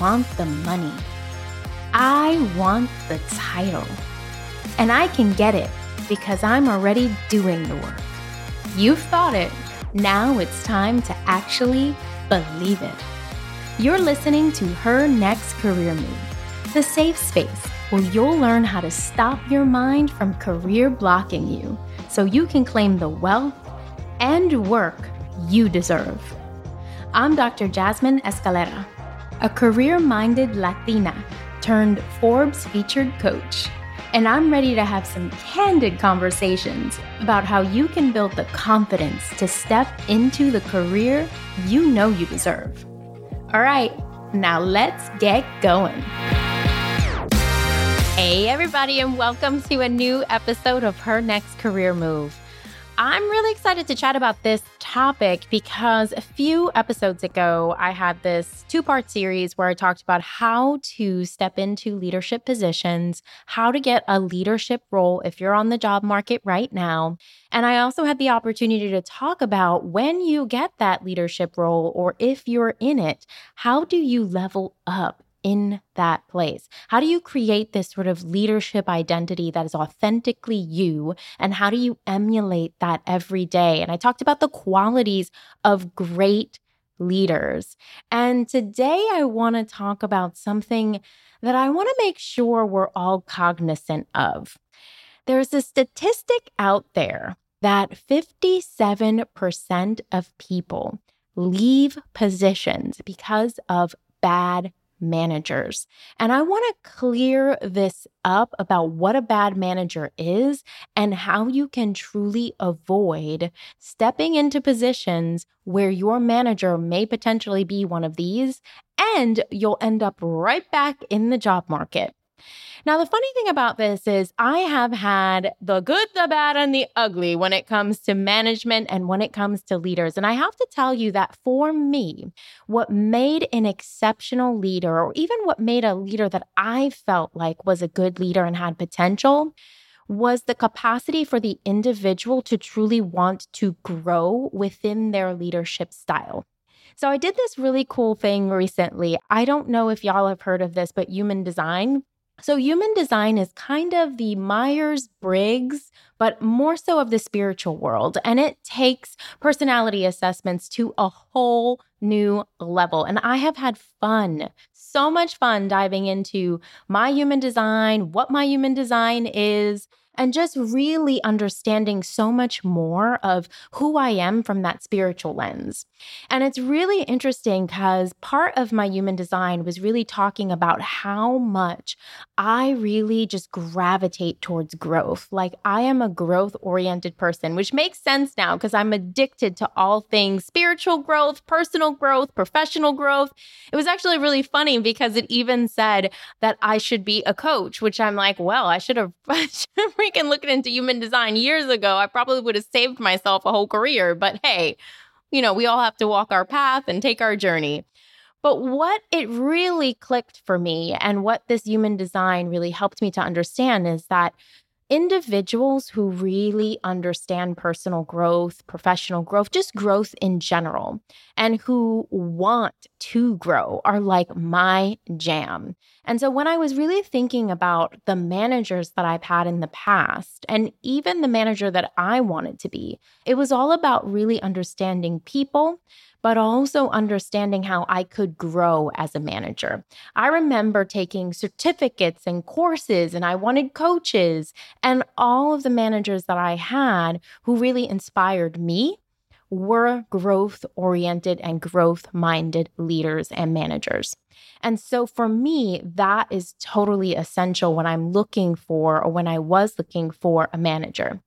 want the money. I want the title. And I can get it because I'm already doing the work. You've thought it. Now it's time to actually believe it. You're listening to Her Next Career Move, the safe space where you'll learn how to stop your mind from career blocking you so you can claim the wealth and work you deserve. I'm Dr. Jasmine Escalera, a career minded Latina turned Forbes featured coach. And I'm ready to have some candid conversations about how you can build the confidence to step into the career you know you deserve. All right, now let's get going. Hey, everybody, and welcome to a new episode of Her Next Career Move. I'm really excited to chat about this topic because a few episodes ago, I had this two part series where I talked about how to step into leadership positions, how to get a leadership role if you're on the job market right now. And I also had the opportunity to talk about when you get that leadership role or if you're in it, how do you level up? In that place? How do you create this sort of leadership identity that is authentically you? And how do you emulate that every day? And I talked about the qualities of great leaders. And today I want to talk about something that I want to make sure we're all cognizant of. There's a statistic out there that 57% of people leave positions because of bad managers. And I want to clear this up about what a bad manager is and how you can truly avoid stepping into positions where your manager may potentially be one of these, and you'll end up right back in the job market. Now, the funny thing about this is, I have had the good, the bad, and the ugly when it comes to management and when it comes to leaders. And I have to tell you that for me, what made an exceptional leader, or even what made a leader that I felt like was a good leader and had potential, was the capacity for the individual to truly want to grow within their leadership style. So I did this really cool thing recently. I don't know if y'all have heard of this, but human design. So, human design is kind of the Myers Briggs, but more so of the spiritual world. And it takes personality assessments to a whole new level. And I have had fun, so much fun diving into my human design, what my human design is, and just really understanding so much more of who I am from that spiritual lens. And it's really interesting because part of my human design was really talking about how much I really just gravitate towards growth. Like I am a growth oriented person, which makes sense now because I'm addicted to all things spiritual growth, personal growth, professional growth. It was actually really funny because it even said that I should be a coach, which I'm like, well, I should have, freaking looking into human design years ago, I probably would have saved myself a whole career. But hey, you know, we all have to walk our path and take our journey. But what it really clicked for me and what this human design really helped me to understand is that individuals who really understand personal growth, professional growth, just growth in general, and who want to grow are like my jam. And so when I was really thinking about the managers that I've had in the past, and even the manager that I wanted to be, it was all about really understanding people but also understanding how I could grow as a manager. I remember taking certificates and courses, and I wanted coaches, and all of the managers that I had who really inspired me were growth oriented and growth minded leaders and managers. And so for me, that is totally essential when I'm looking for, or when I was looking for a manager.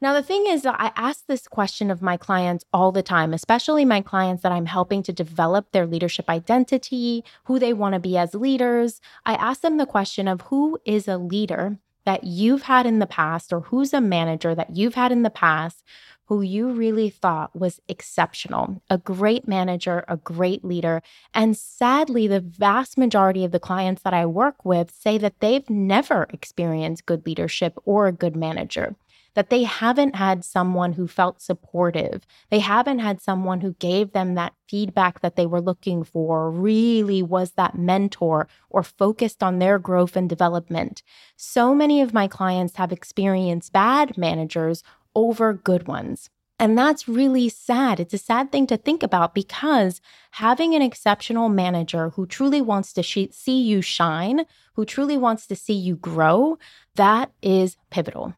Now, the thing is, I ask this question of my clients all the time, especially my clients that I'm helping to develop their leadership identity, who they want to be as leaders. I ask them the question of who is a leader that you've had in the past, or who's a manager that you've had in the past who you really thought was exceptional, a great manager, a great leader. And sadly, the vast majority of the clients that I work with say that they've never experienced good leadership or a good manager. that they haven't had someone who felt supportive. They haven't had someone who gave them that feedback that they were looking for, really was that mentor or focused on their growth and development. So many of my clients have experienced bad managers over good ones. And that's really sad. It's a sad thing to think about because having an exceptional manager who truly wants to sh- see you shine, who truly wants to see you grow, that is pivotal.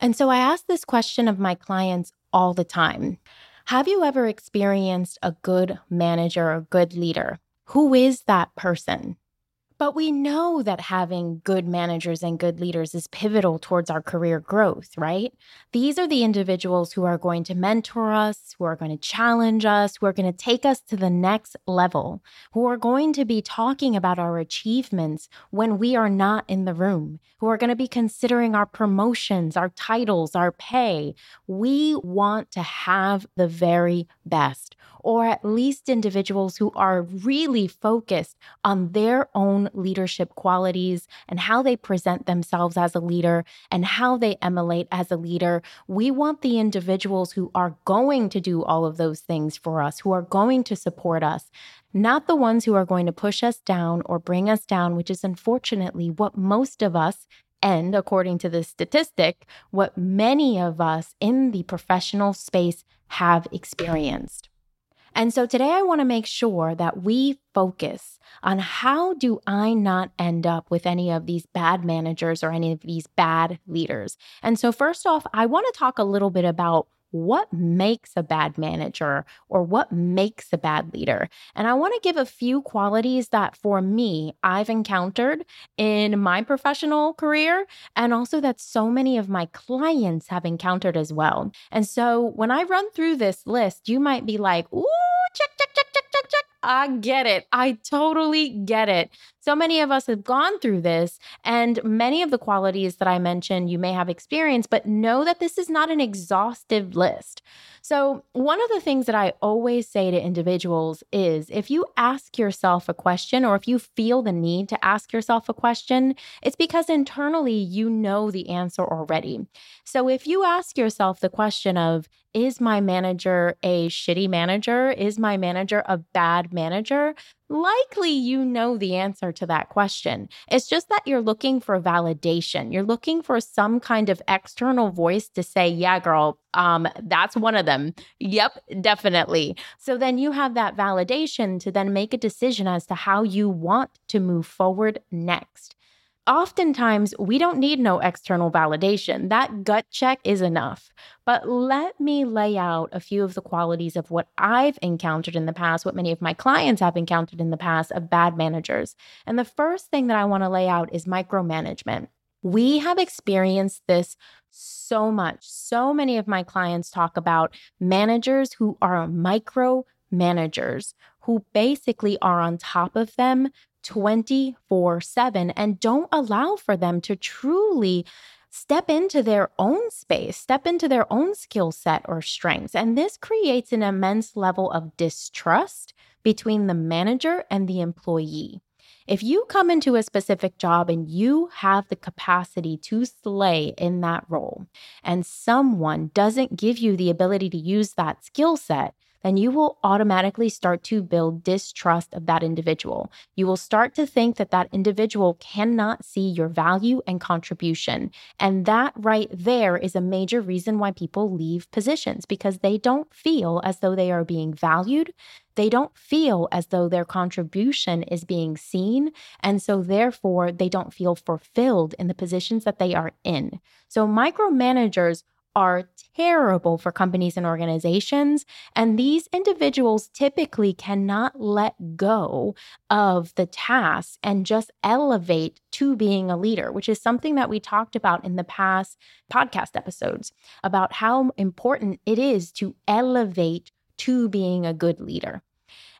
And so I ask this question of my clients all the time Have you ever experienced a good manager or good leader? Who is that person? But we know that having good managers and good leaders is pivotal towards our career growth, right? These are the individuals who are going to mentor us, who are going to challenge us, who are going to take us to the next level, who are going to be talking about our achievements when we are not in the room, who are going to be considering our promotions, our titles, our pay. We want to have the very best or at least individuals who are really focused on their own leadership qualities and how they present themselves as a leader and how they emulate as a leader. We want the individuals who are going to do all of those things for us, who are going to support us, not the ones who are going to push us down or bring us down, which is unfortunately what most of us and according to the statistic, what many of us in the professional space have experienced. And so today I want to make sure that we focus on how do I not end up with any of these bad managers or any of these bad leaders. And so first off, I want to talk a little bit about what makes a bad manager or what makes a bad leader. And I want to give a few qualities that for me, I've encountered in my professional career, and also that so many of my clients have encountered as well. And so when I run through this list, you might be like, ooh, I get it. I totally get it. So many of us have gone through this, and many of the qualities that I mentioned you may have experienced, but know that this is not an exhaustive list. So, one of the things that I always say to individuals is if you ask yourself a question or if you feel the need to ask yourself a question, it's because internally you know the answer already. So, if you ask yourself the question of, is my manager a shitty manager? Is my manager a bad manager? Likely you know the answer to that question. It's just that you're looking for validation. You're looking for some kind of external voice to say, yeah, girl, um, that's one of them. Yep, definitely. So then you have that validation to then make a decision as to how you want to move forward next oftentimes we don't need no external validation. That gut check is enough. But let me lay out a few of the qualities of what I've encountered in the past, what many of my clients have encountered in the past of bad managers. And the first thing that I want to lay out is micromanagement. We have experienced this so much. So many of my clients talk about managers who are micro managers who basically are on top of them 24 7 and don't allow for them to truly step into their own space, step into their own skill set or strengths. And this creates an immense level of distrust between the manager and the employee. If you come into a specific job and you have the capacity to slay in that role, and someone doesn't give you the ability to use that skill set, then you will automatically start to build distrust of that individual. You will start to think that that individual cannot see your value and contribution. And that right there is a major reason why people leave positions because they don't feel as though they are being valued. They don't feel as though their contribution is being seen. And so, therefore, they don't feel fulfilled in the positions that they are in. So, micromanagers are terrible for companies and organizations. And these individuals typically cannot let go of the task and just elevate to being a leader, which is something that we talked about in the past podcast episodes about how important it is to elevate to being a good leader.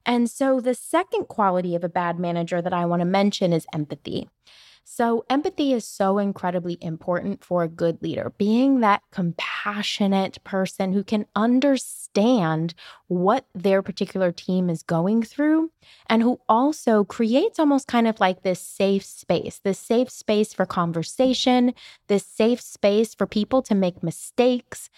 And so, the second quality of a bad manager that I want to mention is empathy. So, empathy is so incredibly important for a good leader, being that compassionate person who can understand what their particular team is going through and who also creates almost kind of like this safe space, this safe space for conversation, this safe space for people to make mistakes.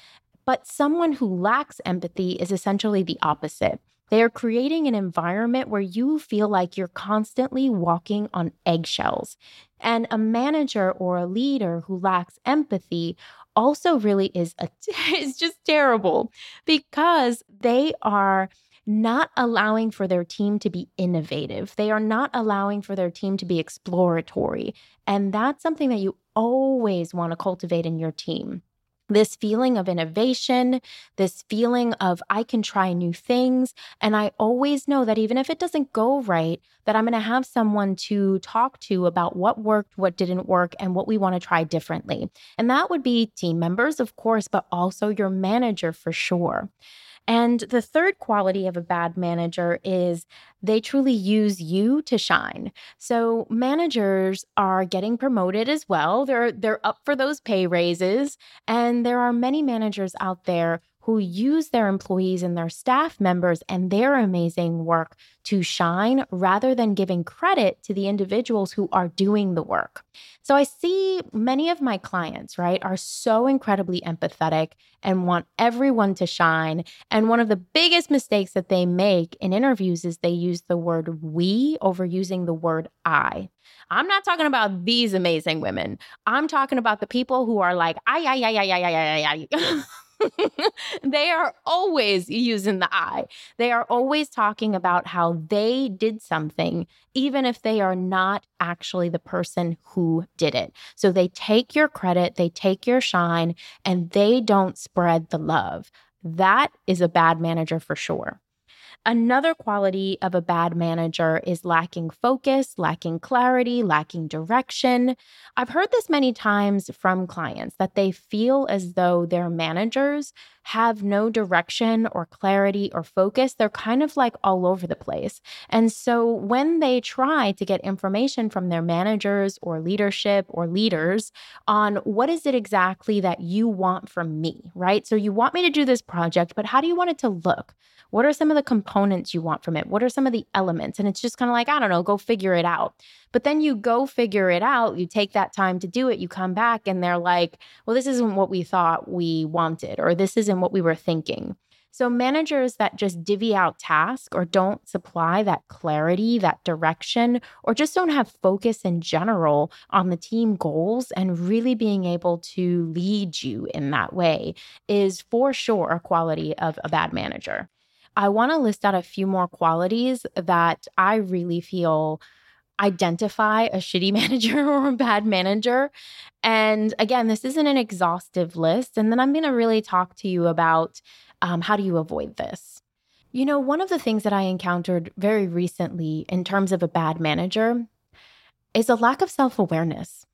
But someone who lacks empathy is essentially the opposite. They are creating an environment where you feel like you're constantly walking on eggshells. And a manager or a leader who lacks empathy also really is a is just terrible because they are not allowing for their team to be innovative. They are not allowing for their team to be exploratory. And that's something that you always want to cultivate in your team this feeling of innovation, this feeling of I can try new things. And I always know that even if it doesn't go right, that I'm going to have someone to talk to about what worked, what didn't work, and what we want to try differently. And that would be team members, of course, but also your manager for sure. And the third quality of a bad manager is they truly use you to shine. So managers are getting promoted as well. They're they're up for those pay raises and there are many managers out there who use their employees and their staff members and their amazing work to shine rather than giving credit to the individuals who are doing the work. So I see many of my clients, right, are so incredibly empathetic and want everyone to shine. And one of the biggest mistakes that they make in interviews is they use the word we over using the word I. I'm not talking about these amazing women. I'm talking about the people who are like, I, I, I, I, I, I, I, I. they are always using the I. They are always talking about how they did something, even if they are not actually the person who did it. So they take your credit, they take your shine, and they don't spread the love. That is a bad manager for sure. Another quality of a bad manager is lacking focus, lacking clarity, lacking direction. I've heard this many times from clients that they feel as though their managers have no direction or clarity or focus. They're kind of like all over the place. And so when they try to get information from their managers or leadership or leaders on what is it exactly that you want from me, right? So you want me to do this project, but how do you want it to look? What are some of the components you want from it? What are some of the elements? And it's just kind of like, I don't know, go figure it out. But then you go figure it out, you take that time to do it, you come back and they're like, well, this isn't what we thought we wanted, or this isn't what we were thinking. So, managers that just divvy out tasks or don't supply that clarity, that direction, or just don't have focus in general on the team goals and really being able to lead you in that way is for sure a quality of a bad manager. I want to list out a few more qualities that I really feel identify a shitty manager or a bad manager. And again, this isn't an exhaustive list. And then I'm going to really talk to you about um, how do you avoid this. You know, one of the things that I encountered very recently in terms of a bad manager is a lack of self awareness.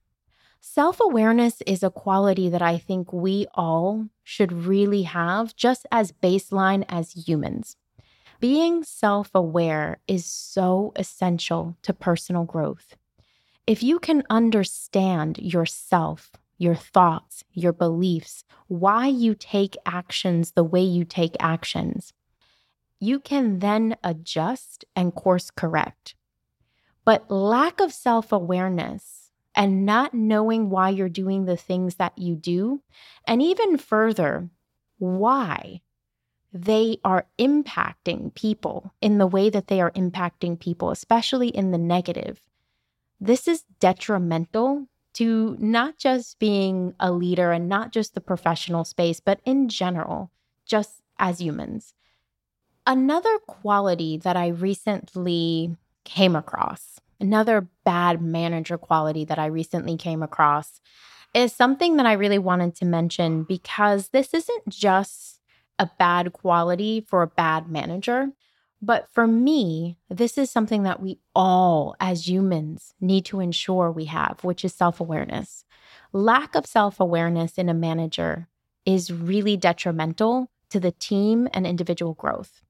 Self awareness is a quality that I think we all should really have just as baseline as humans. Being self aware is so essential to personal growth. If you can understand yourself, your thoughts, your beliefs, why you take actions the way you take actions, you can then adjust and course correct. But lack of self awareness and not knowing why you're doing the things that you do, and even further, why they are impacting people in the way that they are impacting people, especially in the negative. This is detrimental to not just being a leader and not just the professional space, but in general, just as humans. Another quality that I recently came across Another bad manager quality that I recently came across is something that I really wanted to mention because this isn't just a bad quality for a bad manager. But for me, this is something that we all, as humans, need to ensure we have, which is self awareness. Lack of self awareness in a manager is really detrimental to the team and individual growth.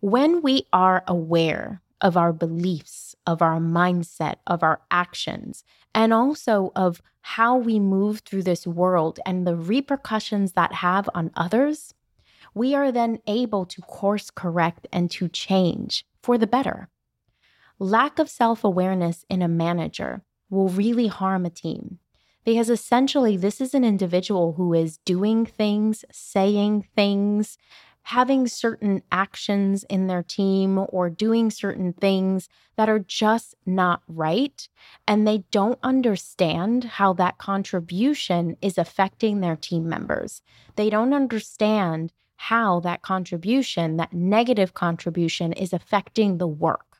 When we are aware of our beliefs, of our mindset, of our actions, and also of how we move through this world and the repercussions that have on others, we are then able to course correct and to change for the better. Lack of self awareness in a manager will really harm a team because essentially this is an individual who is doing things, saying things, having certain actions in their team or doing certain things that are just not right. And they don't understand how that contribution is affecting their team members. They don't understand how that contribution, that negative contribution, is affecting the work.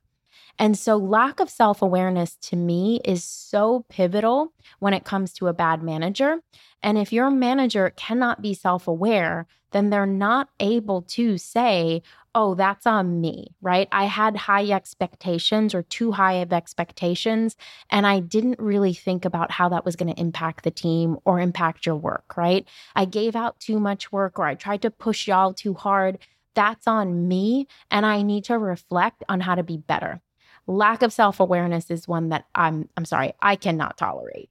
And so, lack of self awareness to me is so pivotal when it comes to a bad manager. And if your manager cannot be self aware, then they're not able to say, oh, that's on me, right? I had high expectations or too high of expectations, and I didn't really think about how that was going to impact the team or impact your work, right? I gave out too much work or I tried to push y'all too hard. That's on me, and I need to reflect on how to be better lack of self-awareness is one that I'm I'm sorry, I cannot tolerate.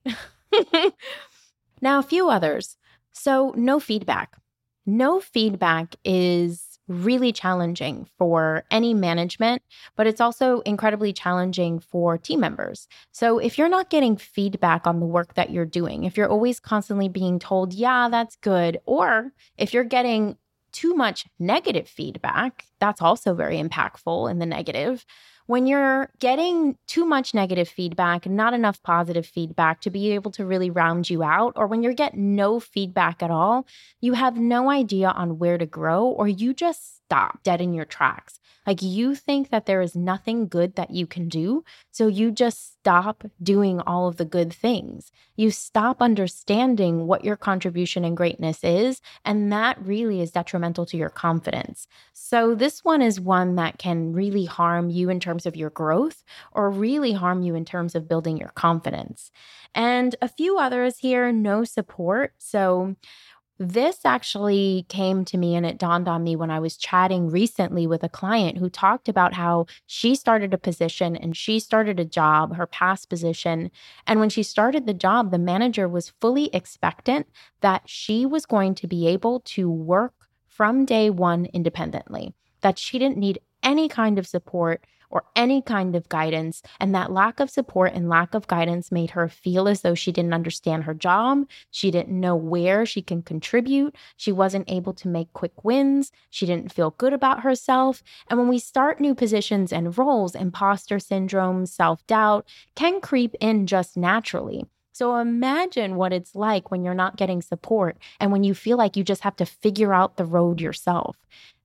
now a few others. So no feedback. No feedback is really challenging for any management, but it's also incredibly challenging for team members. So, if you're not getting feedback on the work that you're doing, if you're always constantly being told, yeah, that's good, or if you're getting too much negative feedback, that's also very impactful in the negative when you're getting too much negative feedback, not enough positive feedback to be able to really round you out, or when you get no feedback at all, you have no idea on where to grow, or you just stop dead in your tracks. Like you think that there is nothing good that you can do. So you just stop doing all of the good things. You stop understanding what your contribution and greatness is. And that really is detrimental to your confidence. So this one is one that can really harm you in terms of your growth or really harm you in terms of building your confidence. And a few others here no support. So this actually came to me and it dawned on me when I was chatting recently with a client who talked about how she started a position and she started a job, her past position. And when she started the job, the manager was fully expectant that she was going to be able to work from day one independently, that she didn't need any kind of support or any kind of guidance. And that lack of support and lack of guidance made her feel as though she didn't understand her job. She didn't know where she can contribute. She wasn't able to make quick wins. She didn't feel good about herself. And when we start new positions and roles, imposter syndrome, self doubt can creep in just naturally. So imagine what it's like when you're not getting support and when you feel like you just have to figure out the road yourself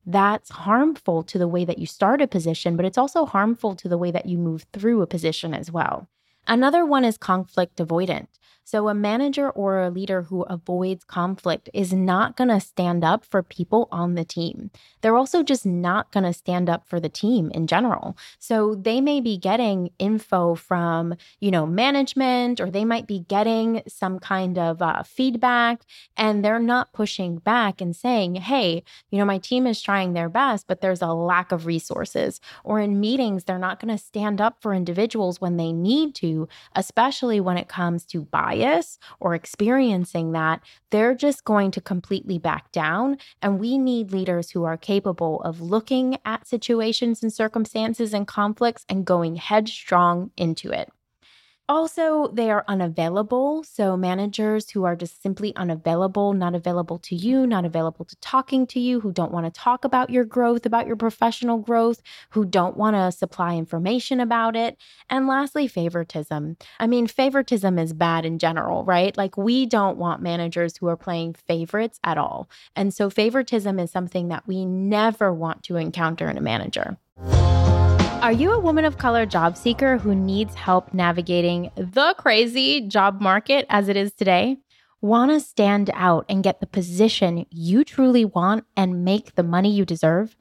that's harmful to the way that you start a position, but it's also harmful to the way that you move through a position as well. Another one is conflict avoidant. So, a manager or a leader who avoids conflict is not going to stand up for people on the team. They're also just not going to stand up for the team in general. So, they may be getting info from, you know, management or they might be getting some kind of uh, feedback and they're not pushing back and saying, hey, you know, my team is trying their best, but there's a lack of resources. Or in meetings, they're not going to stand up for individuals when they need to, especially when it comes to bias bias or experiencing that, they're just going to completely back down. And we need leaders who are capable of looking at situations and circumstances and conflicts and going headstrong into it. Also, they are unavailable. So, managers who are just simply unavailable, not available to you, not available to talking to you, who don't want to talk about your growth, about your professional growth, who don't want to supply information about it. And lastly, favoritism. I mean, favoritism is bad in general, right? Like, we don't want managers who are playing favorites at all. And so, favoritism is something that we never want to encounter in a manager. Are you a woman of color job seeker who needs help navigating the crazy job market as it is today? Want to stand out and get the position you truly want and make the money you deserve?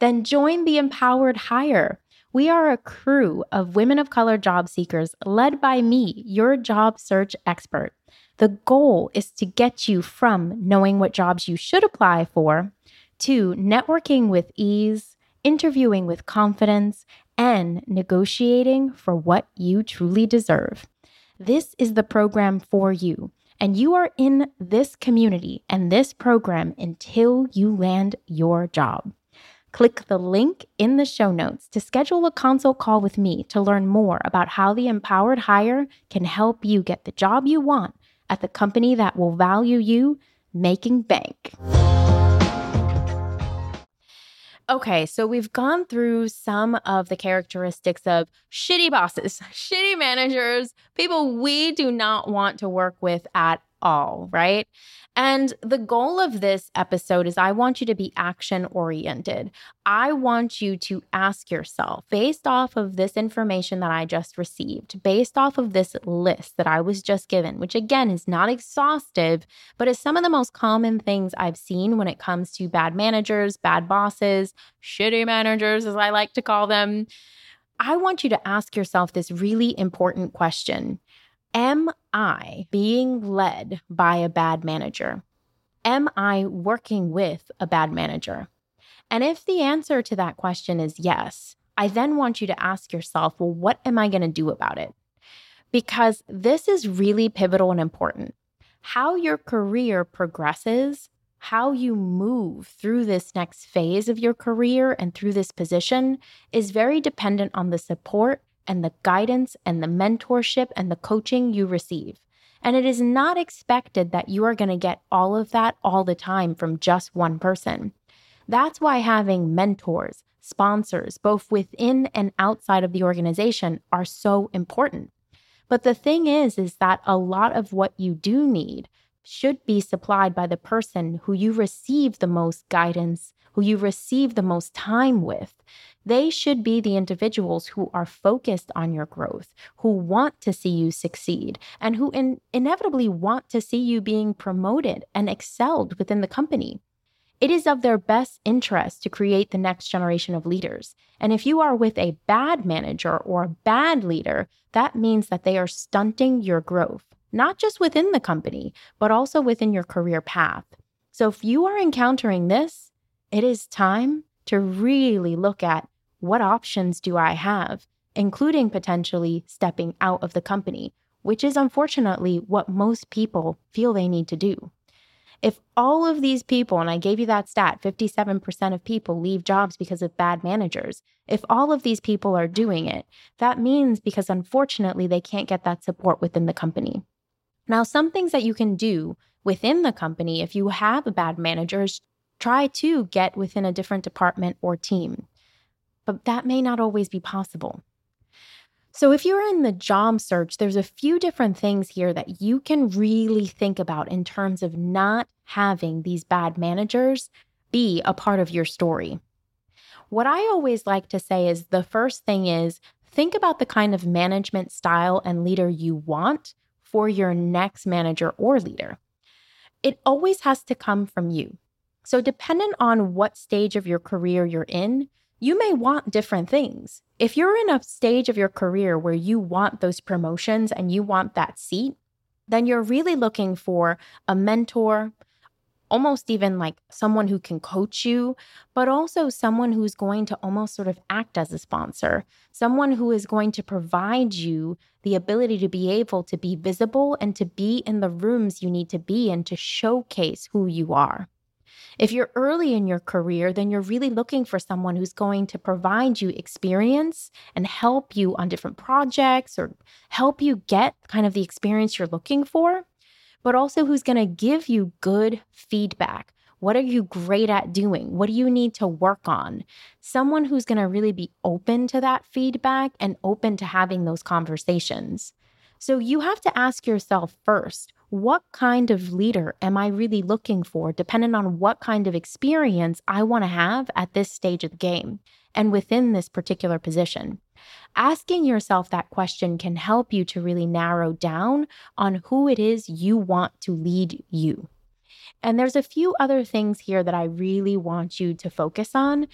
Then join the Empowered Hire. We are a crew of women of color job seekers led by me, your job search expert. The goal is to get you from knowing what jobs you should apply for to networking with ease interviewing with confidence, and negotiating for what you truly deserve. this is the program for you. And you are in this community and this program until you land your job. Click the link in the show notes to schedule a consult call with me to learn more about how the Empowered Hire can help you get the job you want at the company that will value you making bank. Okay, so we've gone through some of the characteristics of shitty bosses, shitty managers, people we do not want to work with at all, right? And the goal of this episode is I want you to be action oriented. I want you to ask yourself, based off of this information that I just received, based off of this list that I was just given, which again is not exhaustive, but is some of the most common things I've seen when it comes to bad managers, bad bosses, shitty managers, as I like to call them. I want you to ask yourself this really important question Am I being led by a bad manager? Am I working with a bad manager? And if the answer to that question is yes, I then want you to ask yourself, well, what am I going to do about it? Because this is really pivotal and important. How your career progresses, how you move through this next phase of your career and through this position is very dependent on the support and the guidance and the mentorship and the coaching you receive. And it is not expected that you are going to get all of that all the time from just one person. That's why having mentors, sponsors, both within and outside of the organization, are so important. But the thing is, is that a lot of what you do need should be supplied by the person who you receive the most guidance, who you receive the most time with. They should be the individuals who are focused on your growth, who want to see you succeed, and who in- inevitably want to see you being promoted and excelled within the company. It is of their best interest to create the next generation of leaders. And if you are with a bad manager or a bad leader, that means that they are stunting your growth, not just within the company, but also within your career path. So if you are encountering this, it is time to really look at what options do I have, including potentially stepping out of the company, which is unfortunately what most people feel they need to do. If all of these people, and I gave you that stat 57% of people leave jobs because of bad managers, if all of these people are doing it, that means because unfortunately they can't get that support within the company. Now, some things that you can do within the company if you have a bad manager is try to get within a different department or team but that may not always be possible. So, if you're in the job search, there's a few different things here that you can really think about in terms of not having these bad managers be a part of your story. What I always like to say is the first thing is think about the kind of management style and leader you want for your next manager or leader. It always has to come from you. So, dependent on what stage of your career you're in, you may want different things. If you're in a stage of your career where you want those promotions and you want that seat, then you're really looking for a mentor, almost even like someone who can coach you, but also someone who's going to almost sort of act as a sponsor, someone who is going to provide you the ability to be able to be visible and to be in the rooms you need to be in to showcase who you are. If you're early in your career, then you're really looking for someone who's going to provide you experience and help you on different projects or help you get kind of the experience you're looking for, but also who's going to give you good feedback. What are you great at doing? What do you need to work on? Someone who's going to really be open to that feedback and open to having those conversations. So you have to ask yourself first what kind of leader am I really looking for, depending on what kind of experience I want to have at this stage of the game and within this particular position? Asking yourself that question can help you to really narrow down on who it is you want to lead you. And there's a few other things here that I really want you to focus on.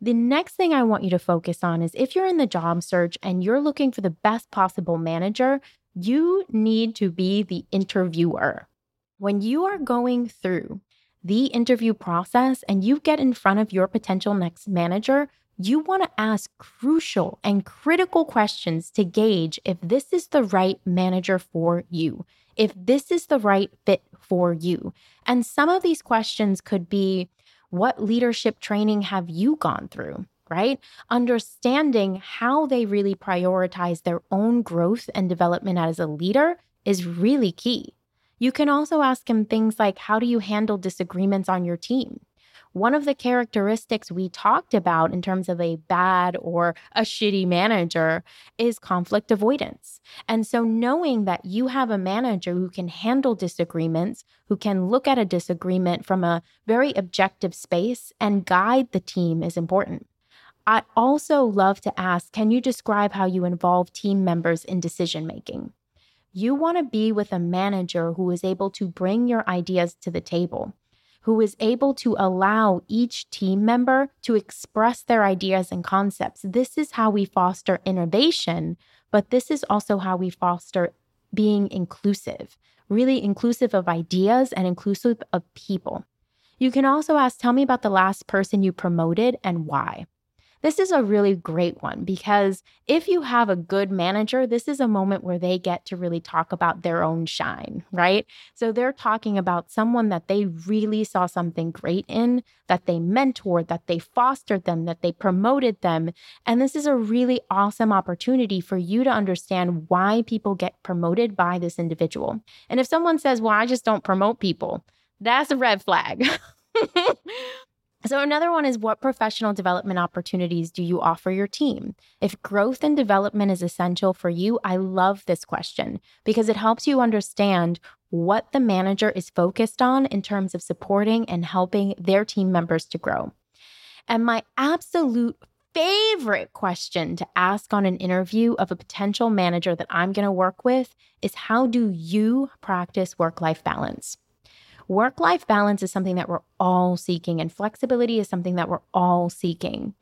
The next thing I want you to focus on is if you're in the job search and you're looking for the best possible manager, you need to be the interviewer. When you are going through the interview process and you get in front of your potential next manager, you want to ask crucial and critical questions to gauge if this is the right manager for you, if this is the right fit for you. And some of these questions could be what leadership training have you gone through? Right? Understanding how they really prioritize their own growth and development as a leader is really key. You can also ask him things like How do you handle disagreements on your team? one of the characteristics we talked about in terms of a bad or a shitty manager is conflict avoidance. And so, knowing that you have a manager who can handle disagreements, who can look at a disagreement from a very objective space and guide the team is important. I also love to ask Can you describe how you involve team members in decision making? You want to be with a manager who is able to bring your ideas to the table who is able to allow each team member to express their ideas and concepts. This is how we foster innovation, but this is also how we foster being inclusive, really inclusive of ideas and inclusive of people. You can also ask, tell me about the last person you promoted and why. This is a really great one because if you have a good manager, this is a moment where they get to really talk about their own shine, right? So they're talking about someone that they really saw something great in, that they mentored, that they fostered them, that they promoted them. And this is a really awesome opportunity for you to understand why people get promoted by this individual. And if someone says, well, I just don't promote people, that's a red flag. So, another one is what professional development opportunities do you offer your team? If growth and development is essential for you, I love this question because it helps you understand what the manager is focused on in terms of supporting and helping their team members to grow. And my absolute favorite question to ask on an interview of a potential manager that I'm going to work with is how do you practice work life balance? Work life balance is something that we're all seeking, and flexibility is something that we're all seeking.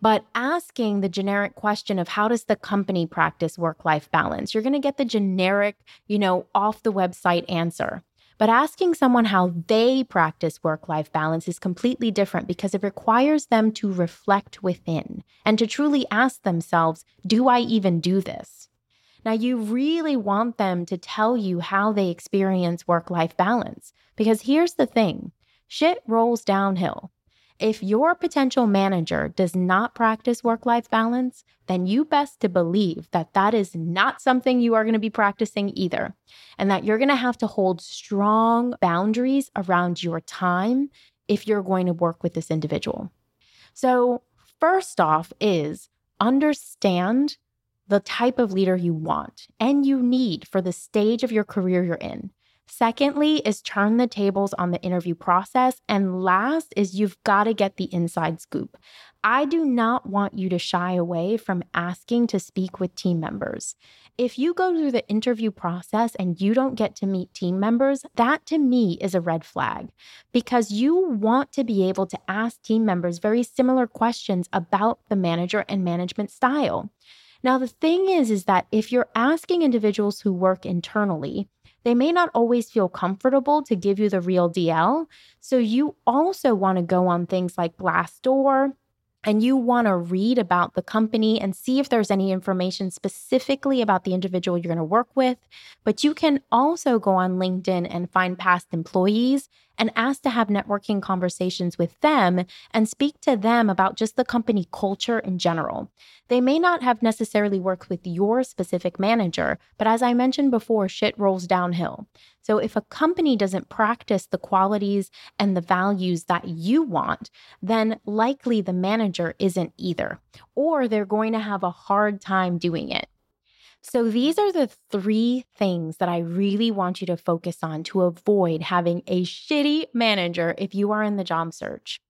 But asking the generic question of how does the company practice work life balance, you're going to get the generic, you know, off the website answer. But asking someone how they practice work life balance is completely different because it requires them to reflect within and to truly ask themselves, do I even do this? Now, you really want them to tell you how they experience work life balance. Because here's the thing shit rolls downhill. If your potential manager does not practice work life balance, then you best to believe that that is not something you are going to be practicing either, and that you're going to have to hold strong boundaries around your time if you're going to work with this individual. So, first off, is understand the type of leader you want and you need for the stage of your career you're in. Secondly, is turn the tables on the interview process. And last is you've got to get the inside scoop. I do not want you to shy away from asking to speak with team members. If you go through the interview process and you don't get to meet team members, that to me is a red flag because you want to be able to ask team members very similar questions about the manager and management style. Now, the thing is, is that if you're asking individuals who work internally, they may not always feel comfortable to give you the real DL. So you also want to go on things like Glassdoor and you want to read about the company and see if there's any information specifically about the individual you're going to work with. But you can also go on LinkedIn and find past employees and ask to have networking conversations with them and speak to them about just the company culture in general. They may not have necessarily worked with your specific manager, but as I mentioned before, shit rolls downhill. So if a company doesn't practice the qualities and the values that you want, then likely the manager isn't either, or they're going to have a hard time doing it. So, these are the three things that I really want you to focus on to avoid having a shitty manager if you are in the job search.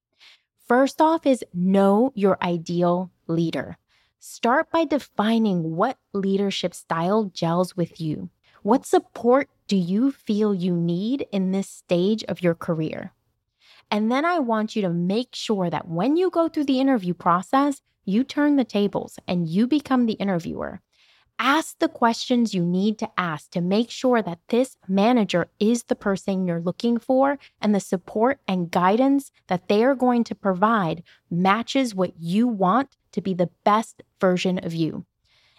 First off, is know your ideal leader. Start by defining what leadership style gels with you. What support do you feel you need in this stage of your career? And then I want you to make sure that when you go through the interview process, you turn the tables and you become the interviewer. Ask the questions you need to ask to make sure that this manager is the person you're looking for and the support and guidance that they are going to provide matches what you want to be the best version of you.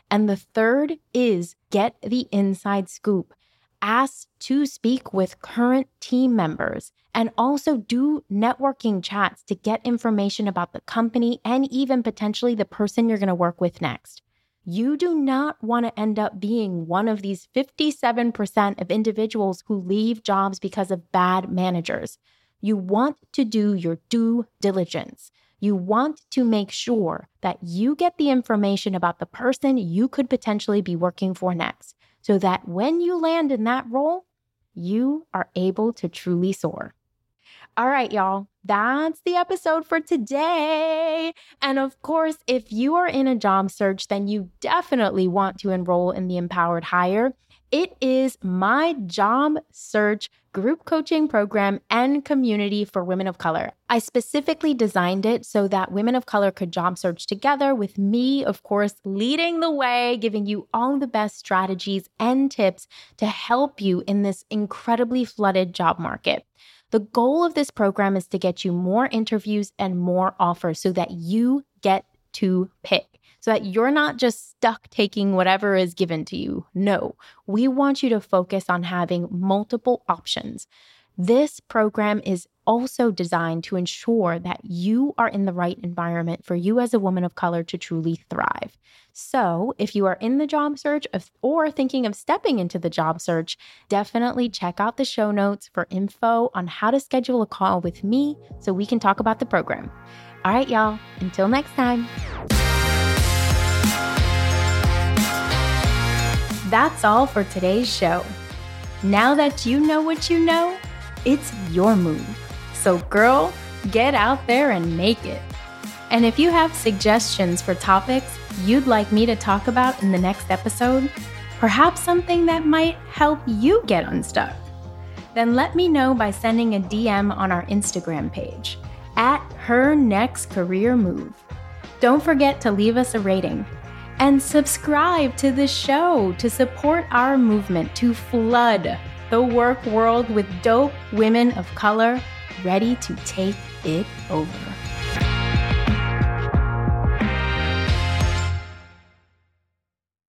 And the third is get the inside scoop. Ask to speak with current team members and also do networking chats to get information about the company and even potentially the person you're going to work with next. You do not want to end up being one of these 57% of individuals who leave jobs because of bad managers. You want to do your due diligence. You want to make sure that you get the information about the person you could potentially be working for next, so that when you land in that role, you are able to truly soar. All right, y'all, that's the episode for today. And of course, if you are in a job search, then you definitely want to enroll in the Empowered Hire. It is my job search group coaching program and community for women of color. I specifically designed it so that women of color could job search together with me, of course, leading the way, giving you all the best strategies and tips to help you in this incredibly flooded job market. The goal of this program is to get you more interviews and more offers so that you get to pick, so that you're not just stuck taking whatever is given to you. No, we want you to focus on having multiple options. This program is also designed to ensure that you are in the right environment for you as a woman of color to truly thrive. So, if you are in the job search or thinking of stepping into the job search, definitely check out the show notes for info on how to schedule a call with me so we can talk about the program. All right, y'all, until next time. That's all for today's show. Now that you know what you know, it's your move. So, girl, get out there and make it. And if you have suggestions for topics you'd like me to talk about in the next episode, perhaps something that might help you get unstuck, then let me know by sending a DM on our Instagram page at her next career move. Don't forget to leave us a rating and subscribe to the show to support our movement to flood the work world with dope women of color ready to take it over.